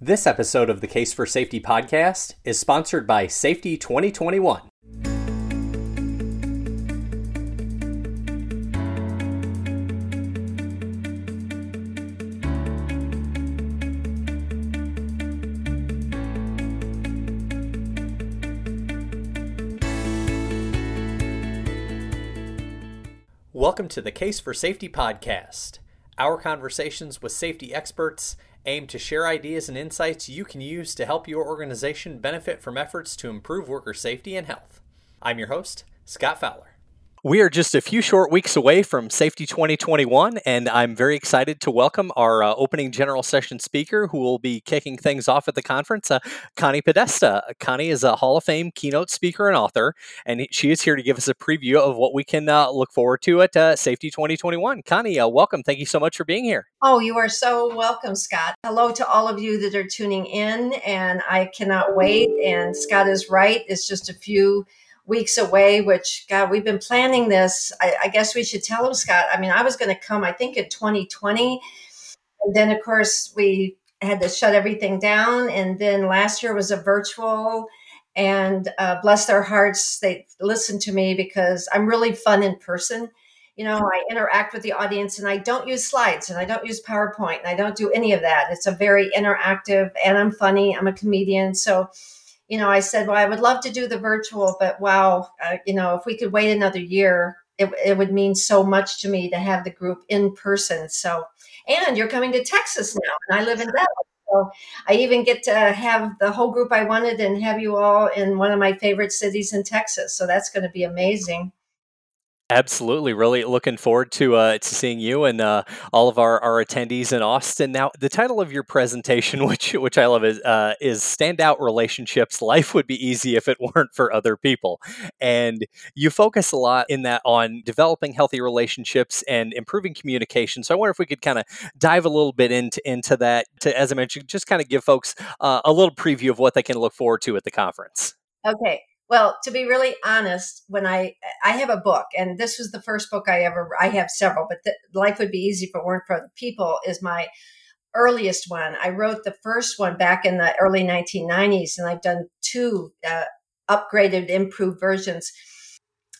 This episode of the Case for Safety podcast is sponsored by Safety 2021. Welcome to the Case for Safety podcast. Our conversations with safety experts aim to share ideas and insights you can use to help your organization benefit from efforts to improve worker safety and health. I'm your host, Scott Fowler. We are just a few short weeks away from Safety 2021, and I'm very excited to welcome our uh, opening general session speaker who will be kicking things off at the conference, uh, Connie Podesta. Connie is a Hall of Fame keynote speaker and author, and she is here to give us a preview of what we can uh, look forward to at uh, Safety 2021. Connie, uh, welcome. Thank you so much for being here. Oh, you are so welcome, Scott. Hello to all of you that are tuning in, and I cannot wait. And Scott is right, it's just a few weeks away, which, God, we've been planning this. I, I guess we should tell him, Scott. I mean, I was going to come, I think, in 2020. And then, of course, we had to shut everything down. And then last year was a virtual. And uh, bless their hearts, they listened to me because I'm really fun in person. You know, I interact with the audience and I don't use slides and I don't use PowerPoint and I don't do any of that. It's a very interactive and I'm funny. I'm a comedian. So, you know, I said, well, I would love to do the virtual, but wow, uh, you know, if we could wait another year, it, it would mean so much to me to have the group in person. So, and you're coming to Texas now, and I live in Dallas. So I even get to have the whole group I wanted and have you all in one of my favorite cities in Texas. So that's going to be amazing. Absolutely, really looking forward to uh, to seeing you and uh, all of our, our attendees in Austin. Now, the title of your presentation, which which I love, is uh, is standout relationships. Life would be easy if it weren't for other people, and you focus a lot in that on developing healthy relationships and improving communication. So, I wonder if we could kind of dive a little bit into into that. To as I mentioned, just kind of give folks uh, a little preview of what they can look forward to at the conference. Okay, well, to be really honest, when I I have a book, and this was the first book I ever I have several, but the, life would be easy if it weren't for the people. Is my earliest one. I wrote the first one back in the early 1990s, and I've done two uh, upgraded, improved versions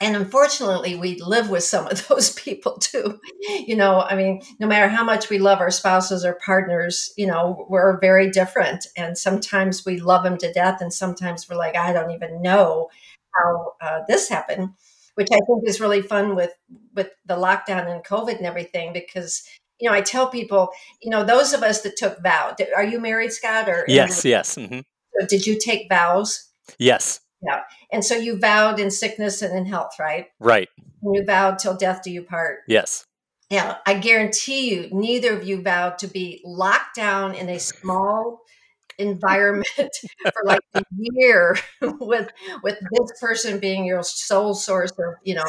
and unfortunately we live with some of those people too. You know i mean no matter how much we love our spouses or partners you know we're very different. And sometimes we love them to death and sometimes we're like i don't even know how uh, this happened which i think is really fun with with the lockdown and covid and everything because you know i tell people you know those of us that took vow are you married scott or yes yes mm-hmm. did you take vows? Yes yeah. And so you vowed in sickness and in health, right? Right. And you vowed till death do you part. Yes. Yeah. I guarantee you, neither of you vowed to be locked down in a small environment for like a year with with this person being your sole source of, you know,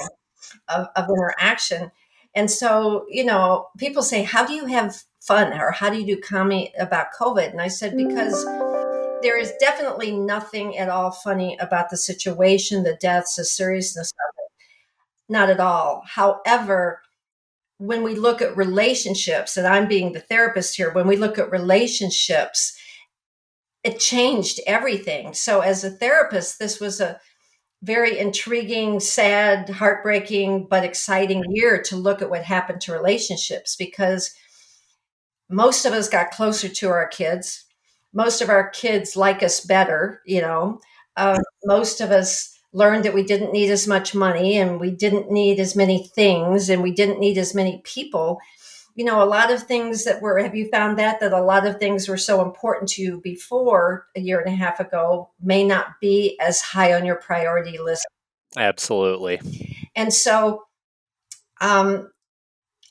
of, of interaction. And so, you know, people say, How do you have fun? Or how do you do comedy about COVID? And I said, Because there is definitely nothing at all funny about the situation, the deaths, the seriousness of it. Not at all. However, when we look at relationships, and I'm being the therapist here, when we look at relationships, it changed everything. So, as a therapist, this was a very intriguing, sad, heartbreaking, but exciting year to look at what happened to relationships because most of us got closer to our kids most of our kids like us better, you know. Uh, most of us learned that we didn't need as much money and we didn't need as many things and we didn't need as many people. You know, a lot of things that were, have you found that? That a lot of things were so important to you before a year and a half ago may not be as high on your priority list. Absolutely. And so, um,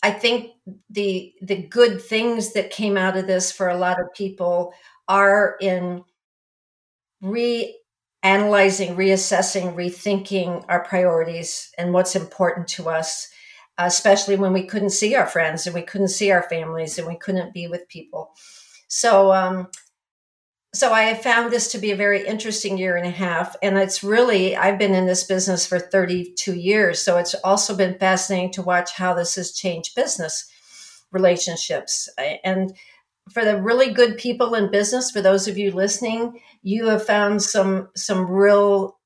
I think the the good things that came out of this for a lot of people are in reanalyzing, reassessing, rethinking our priorities and what's important to us, especially when we couldn't see our friends and we couldn't see our families and we couldn't be with people. So, um, so I have found this to be a very interesting year and a half. And it's really, I've been in this business for 32 years. So it's also been fascinating to watch how this has changed business relationships. And for the really good people in business, for those of you listening, you have found some some real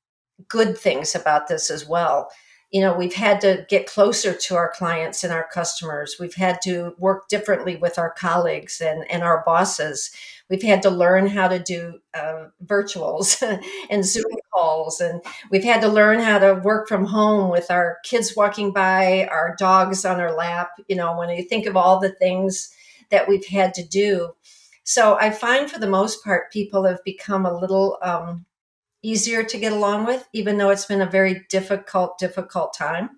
good things about this as well. You know, we've had to get closer to our clients and our customers. We've had to work differently with our colleagues and, and our bosses. We've had to learn how to do uh, virtuals and Zoom calls. And we've had to learn how to work from home with our kids walking by, our dogs on our lap. You know, when you think of all the things that we've had to do. So I find for the most part, people have become a little um, easier to get along with, even though it's been a very difficult, difficult time.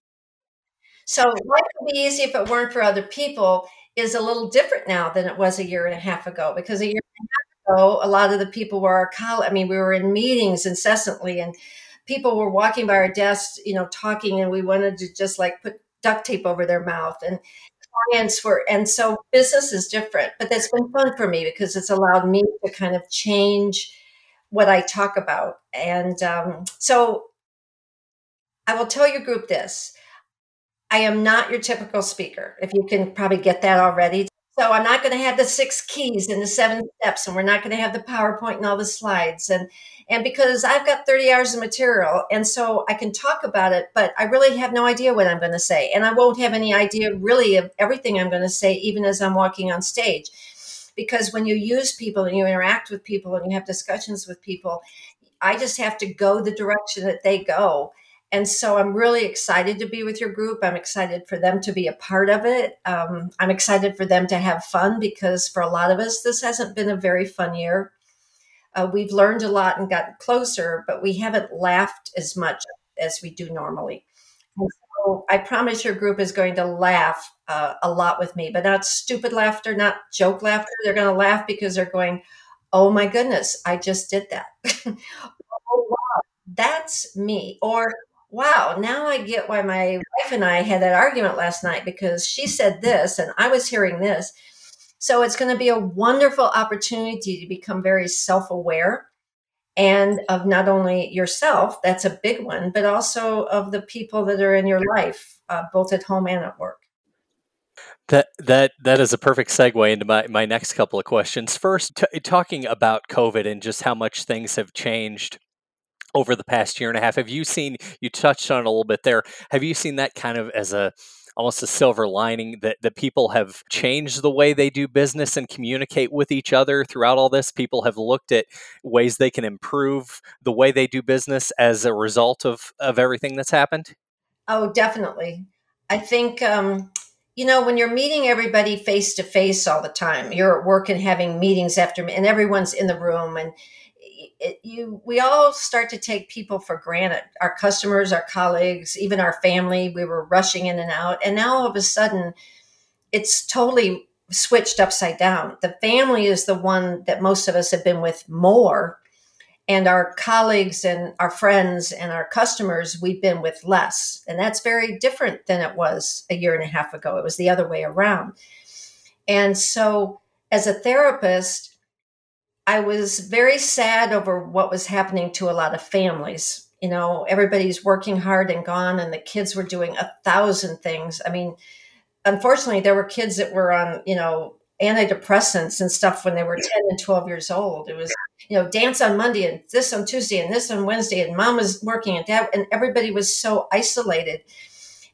So life would be easy if it weren't for other people is a little different now than it was a year and a half ago because a year and a half ago, a lot of the people were our college. I mean, we were in meetings incessantly and people were walking by our desks, you know, talking and we wanted to just like put duct tape over their mouth and clients were and so business is different but that's been fun for me because it's allowed me to kind of change what i talk about. And um, so i will tell your group this. I am not your typical speaker if you can probably get that already so I'm not going to have the six keys and the seven steps, and we're not going to have the PowerPoint and all the slides. And and because I've got 30 hours of material, and so I can talk about it, but I really have no idea what I'm going to say, and I won't have any idea really of everything I'm going to say, even as I'm walking on stage. Because when you use people and you interact with people and you have discussions with people, I just have to go the direction that they go and so I'm really excited to be with your group. I'm excited for them to be a part of it. Um, I'm excited for them to have fun because for a lot of us, this hasn't been a very fun year. Uh, we've learned a lot and gotten closer, but we haven't laughed as much as we do normally. So I promise your group is going to laugh uh, a lot with me, but not stupid laughter, not joke laughter. They're going to laugh because they're going, oh my goodness, I just did that. oh, wow, that's me. Or wow, now I get why my wife and I had that argument last night because she said this and I was hearing this. So it's going to be a wonderful opportunity to become very self aware and of not only yourself, that's a big one, but also of the people that are in your life, uh, both at home and at work. That that that is a perfect segue into my, my next couple of questions. First, t- talking about COVID and just how much things have changed over the past year and a half. Have you seen, you touched on a little bit there, have you seen that kind of as a, almost a silver lining that, that people have changed the way they do business and communicate with each other throughout all this. People have looked at ways they can improve the way they do business as a result of, of everything that's happened. Oh, definitely. I think, um, you know, when you're meeting everybody face to face all the time, you're at work and having meetings after, and everyone's in the room and it, you we all start to take people for granted. Our customers our colleagues even our family we were rushing in and out. And now all of a sudden it's totally switched upside down. The family is the one that most of us have been with more. And our colleagues and our friends and our customers we've been with less. And that's very different than it was a year and a half ago. It was the other way around. And so as a therapist I was very sad over what was happening to a lot of families. You know, everybody's working hard and gone, and the kids were doing a thousand things. I mean, unfortunately, there were kids that were on, you know, antidepressants and stuff when they were 10 and 12 years old. It was, you know, dance on Monday and this on Tuesday and this on Wednesday, and mom was working and dad, and everybody was so isolated.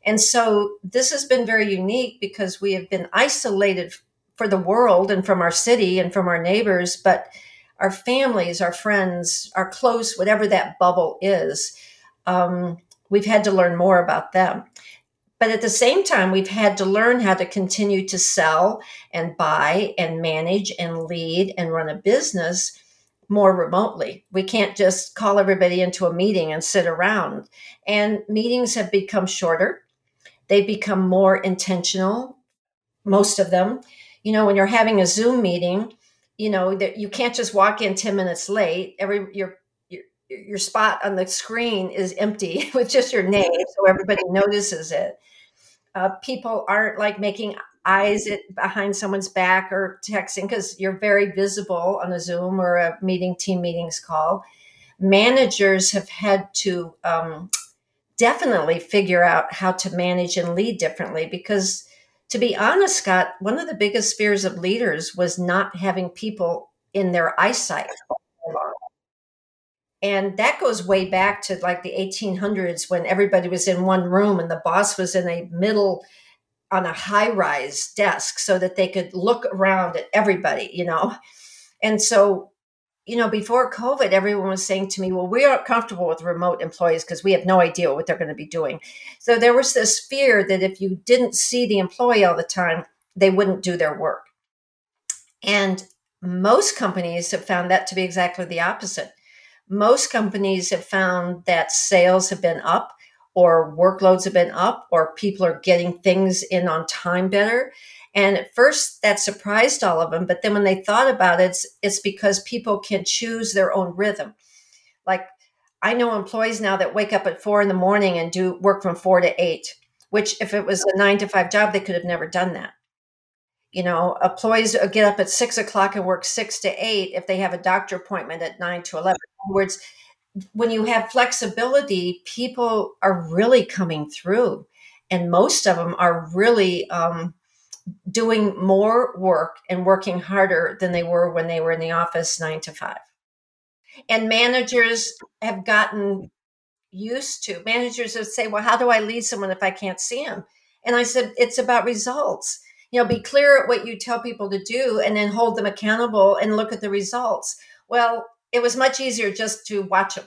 And so this has been very unique because we have been isolated for the world and from our city and from our neighbors, but our families, our friends, our close, whatever that bubble is, um, we've had to learn more about them. But at the same time, we've had to learn how to continue to sell and buy and manage and lead and run a business more remotely. We can't just call everybody into a meeting and sit around. And meetings have become shorter, they've become more intentional, most of them you know when you're having a zoom meeting you know that you can't just walk in 10 minutes late. Every your your, your spot on the screen is empty with just your name so everybody notices it. Uh, people aren't like making eyes at, behind someone's back or texting because you're very visible on a zoom or a meeting team meetings call. Managers have had to um, definitely figure out how to manage and lead differently because to be honest, Scott, one of the biggest fears of leaders was not having people in their eyesight. And that goes way back to like the 1800s when everybody was in one room and the boss was in a middle on a high rise desk so that they could look around at everybody, you know. And so, you know, before COVID, everyone was saying to me, well, we aren't comfortable with remote employees because we have no idea what they're going to be doing. So there was this fear that if you didn't see the employee all the time, they wouldn't do their work. And most companies have found that to be exactly the opposite. Most companies have found that sales have been up or workloads have been up or people are getting things in on time better. And at first that surprised all of them. But then when they thought about it, it's, it's because people can choose their own rhythm. Like I know employees now that wake up at four in the morning and do work from four to eight, which if it was a nine to five job, they could have never done that. You know, employees get up at six o'clock and work six to eight if they have a doctor appointment at nine to 11. In other words, when you have flexibility, people are really coming through, and most of them are really um, doing more work and working harder than they were when they were in the office nine to five. And managers have gotten used to managers would say, Well, how do I lead someone if I can't see them? And I said, It's about results. You know, be clear at what you tell people to do and then hold them accountable and look at the results. Well, it was much easier just to watch them.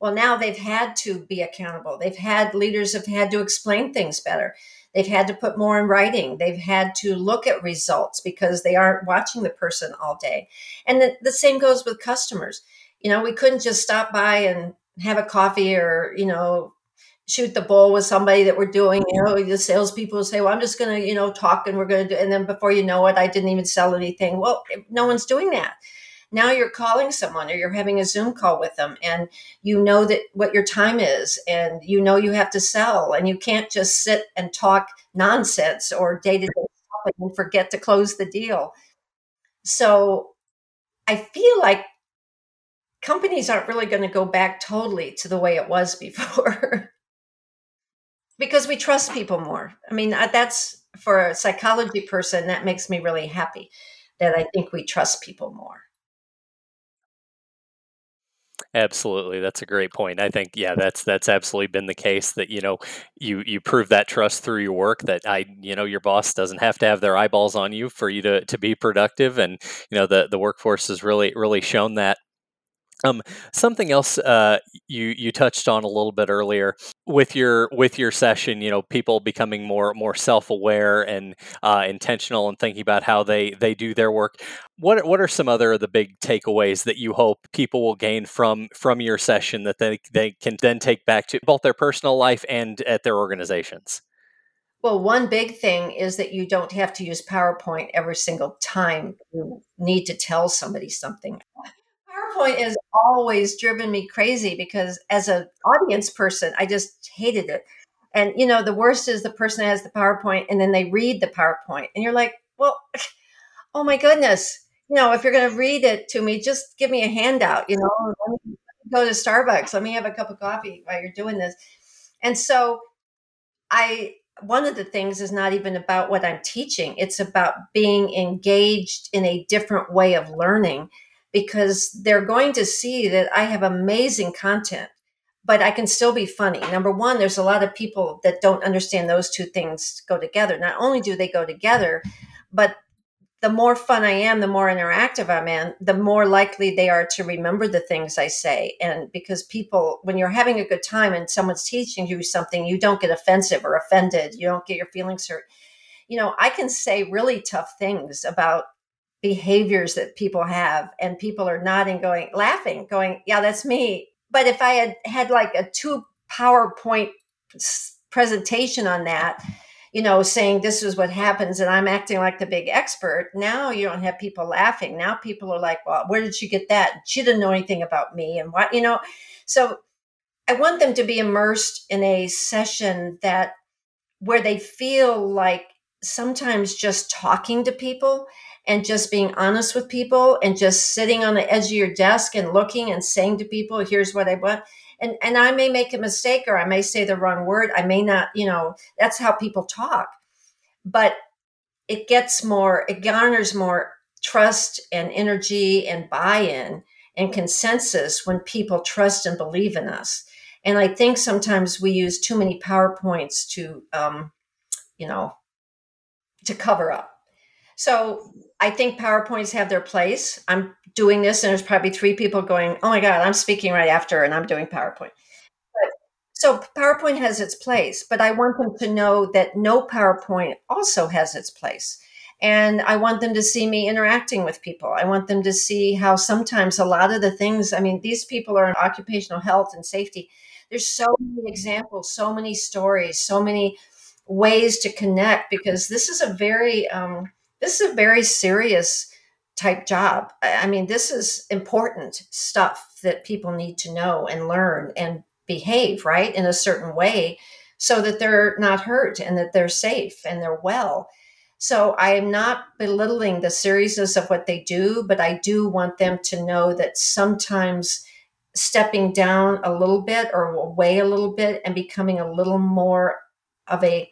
Well, now they've had to be accountable. They've had leaders have had to explain things better. They've had to put more in writing. They've had to look at results because they aren't watching the person all day. And the, the same goes with customers. You know, we couldn't just stop by and have a coffee or, you know, shoot the bull with somebody that we're doing. You know, the salespeople say, "Well, I'm just going to, you know, talk and we're going to do," and then before you know it, I didn't even sell anything. Well, no one's doing that now you're calling someone or you're having a zoom call with them and you know that what your time is and you know you have to sell and you can't just sit and talk nonsense or day-to-day stuff and forget to close the deal. So i feel like companies aren't really going to go back totally to the way it was before. Because we trust people more. I mean uh, that's for a psychology person that makes me really happy that i think we trust people more Absolutely, that's a great point. I think yeah, that's that's absolutely been the case that you know you you prove that trust through your work that I you know your boss doesn't have to have their eyeballs on you for you to to be productive and you know the the workforce has really really shown that um, something else uh, you you touched on a little bit earlier with your with your session, you know, people becoming more more self aware and uh, intentional and thinking about how they they do their work. What what are some other of the big takeaways that you hope people will gain from from your session that they they can then take back to both their personal life and at their organizations? Well, one big thing is that you don't have to use PowerPoint every single time you need to tell somebody something. PowerPoint has always driven me crazy because as an audience person, I just hated it. And you know, the worst is the person has the PowerPoint and then they read the PowerPoint, and you're like, well, oh my goodness, you know, if you're going to read it to me, just give me a handout. You know, let me go to Starbucks. Let me have a cup of coffee while you're doing this. And so, I one of the things is not even about what I'm teaching. It's about being engaged in a different way of learning because they're going to see that I have amazing content, but I can still be funny. Number one, there's a lot of people that don't understand those two things go together. Not only do they go together, but the more fun I am, the more interactive I'm in, the more likely they are to remember the things I say. And because people, when you're having a good time and someone's teaching you something, you don't get offensive or offended. You don't get your feelings hurt. You know, I can say really tough things about behaviors that people have and people are nodding going laughing going yeah that's me. But if i had had like a two powerpoint presentation on that you know saying this is what happens and i'm acting like the big expert now you don't have people laughing. Now people are like well where did she get that? She didn't know anything about me and what you know? So i want them to be immersed in a session that where they feel like sometimes just talking to people and just being honest with people and just sitting on the edge of your desk and looking and saying to people, here's what I want. And, and I may make a mistake or I may say the wrong word. I may not, you know, that's how people talk. But it gets more, it garners more trust and energy and buy in and consensus when people trust and believe in us. And I think sometimes we use too many PowerPoints to, um, you know, to cover up. So I think PowerPoints have their place. I'm doing this, and there's probably three people going, "Oh my God, I'm speaking right after, and I'm doing PowerPoint." But, so PowerPoint has its place, but I want them to know that no PowerPoint also has its place. And I want them to see me interacting with people. I want them to see how sometimes a lot of the things, I mean, these people are in occupational health and safety. There's so many examples, so many stories, so many ways to connect because this is a very um, this is a very serious type job. I mean, this is important stuff that people need to know and learn and behave right in a certain way so that they're not hurt and that they're safe and they're well. So I am not belittling the seriousness of what they do, but I do want them to know that sometimes stepping down a little bit or away a little bit and becoming a little more of a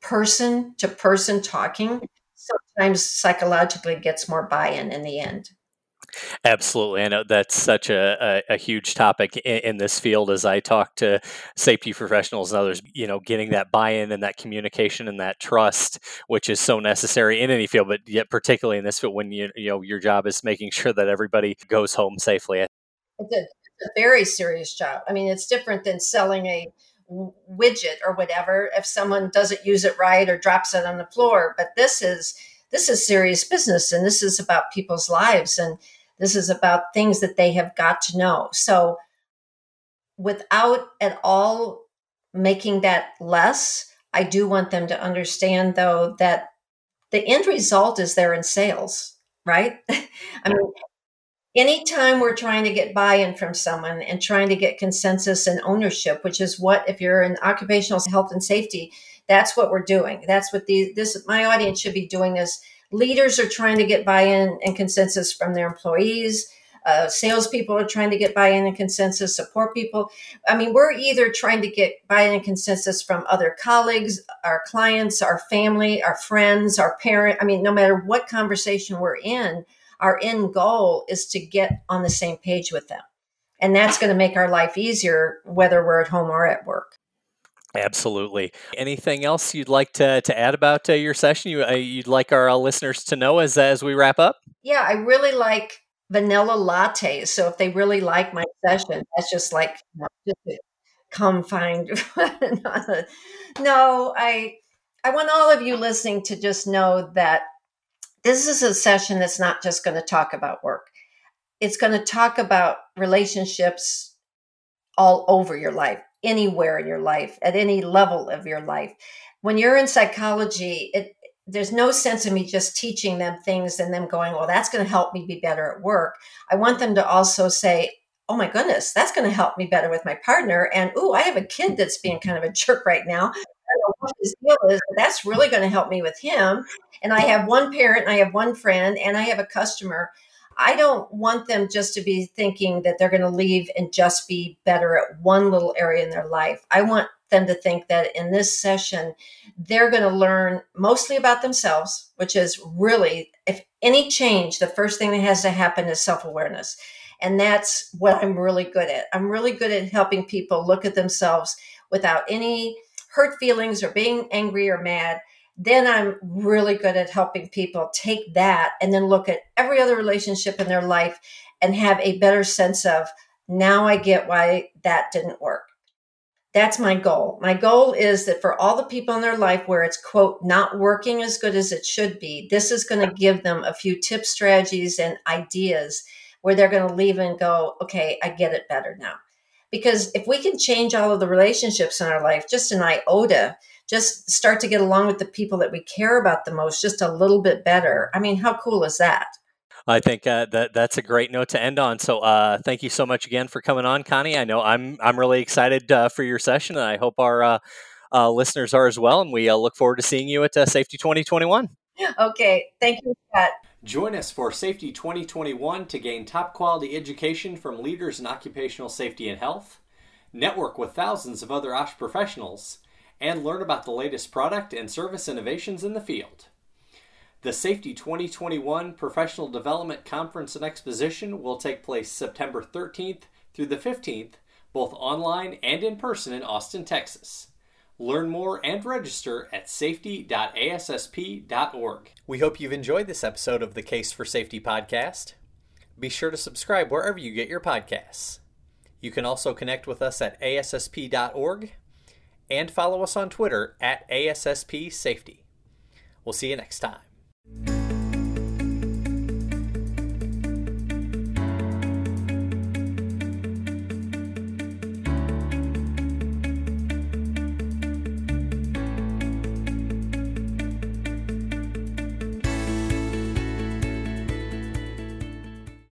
person to person talking sometimes psychologically gets more buy-in in the end. Absolutely. I know that's such a, a, a huge topic in, in, this field as I talk to safety professionals and others, you know, getting that buy in and that communication and that trust, which is so necessary in any field, but yet particularly in this field when you, you know, your job is making sure that everybody goes home safely. It's a, it's a very serious job. I mean, it's different than selling a widget or whatever if someone doesn't use it right or drops it on the floor. But this is, this is serious business and this is about people's lives and this is about things that they have got to know. So, without at all making that less, I do want them to understand, though, that the end result is they're in sales, right? I mean, anytime we're trying to get buy-in from someone and trying to get consensus and ownership which is what if you're in occupational health and safety that's what we're doing that's what these this my audience should be doing this leaders are trying to get buy-in and consensus from their employees. Uh, salespeople are trying to get buy-in and consensus. Support people. I mean, we're either trying to get buy-in and consensus from other colleagues, our clients, our family, our friends, our parent. I mean, no matter what conversation we're in, our end goal is to get on the same page with them, and that's going to make our life easier, whether we're at home or at work. Absolutely. Anything else you'd like to, to add about uh, your session? You, uh, you'd like our uh, listeners to know as as we wrap up? Yeah, I really like vanilla lattes. So if they really like my session, that's just like you know, just come find. no, I I want all of you listening to just know that this is a session that's not just going to talk about work. It's going to talk about relationships all over your life anywhere in your life, at any level of your life. When you're in psychology, it, there's no sense of me just teaching them things and them going, well, that's going to help me be better at work. I want them to also say, oh my goodness, that's going to help me better with my partner. And oh, I have a kid that's being kind of a jerk right now. What his deal is, but that's really going to help me with him. And I have one parent, and I have one friend, and I have a customer I don't want them just to be thinking that they're going to leave and just be better at one little area in their life. I want them to think that in this session, they're going to learn mostly about themselves, which is really, if any change, the first thing that has to happen is self awareness. And that's what I'm really good at. I'm really good at helping people look at themselves without any hurt feelings or being angry or mad then I'm really good at helping people take that and then look at every other relationship in their life and have a better sense of now I get why that didn't work. That's my goal. My goal is that for all the people in their life where it's, quote, not working as good as it should be, this is going to give them a few tips, strategies, and ideas where they're going to leave and go, okay, I get it better now. Because if we can change all of the relationships in our life, just an iota, just start to get along with the people that we care about the most just a little bit better. I mean, how cool is that? I think uh, that that's a great note to end on. So, uh, thank you so much again for coming on, Connie. I know I'm I'm really excited uh, for your session, and I hope our uh, uh, listeners are as well. And we uh, look forward to seeing you at Safety 2021. Okay, thank you. Join us for Safety 2021 to gain top quality education from leaders in occupational safety and health. Network with thousands of other OSH professionals and learn about the latest product and service innovations in the field. The Safety 2021 Professional Development Conference and Exposition will take place September 13th through the 15th, both online and in person in Austin, Texas. Learn more and register at safety.assp.org. We hope you've enjoyed this episode of the Case for Safety podcast. Be sure to subscribe wherever you get your podcasts. You can also connect with us at ASSP.org and follow us on Twitter at ASSP Safety. We'll see you next time.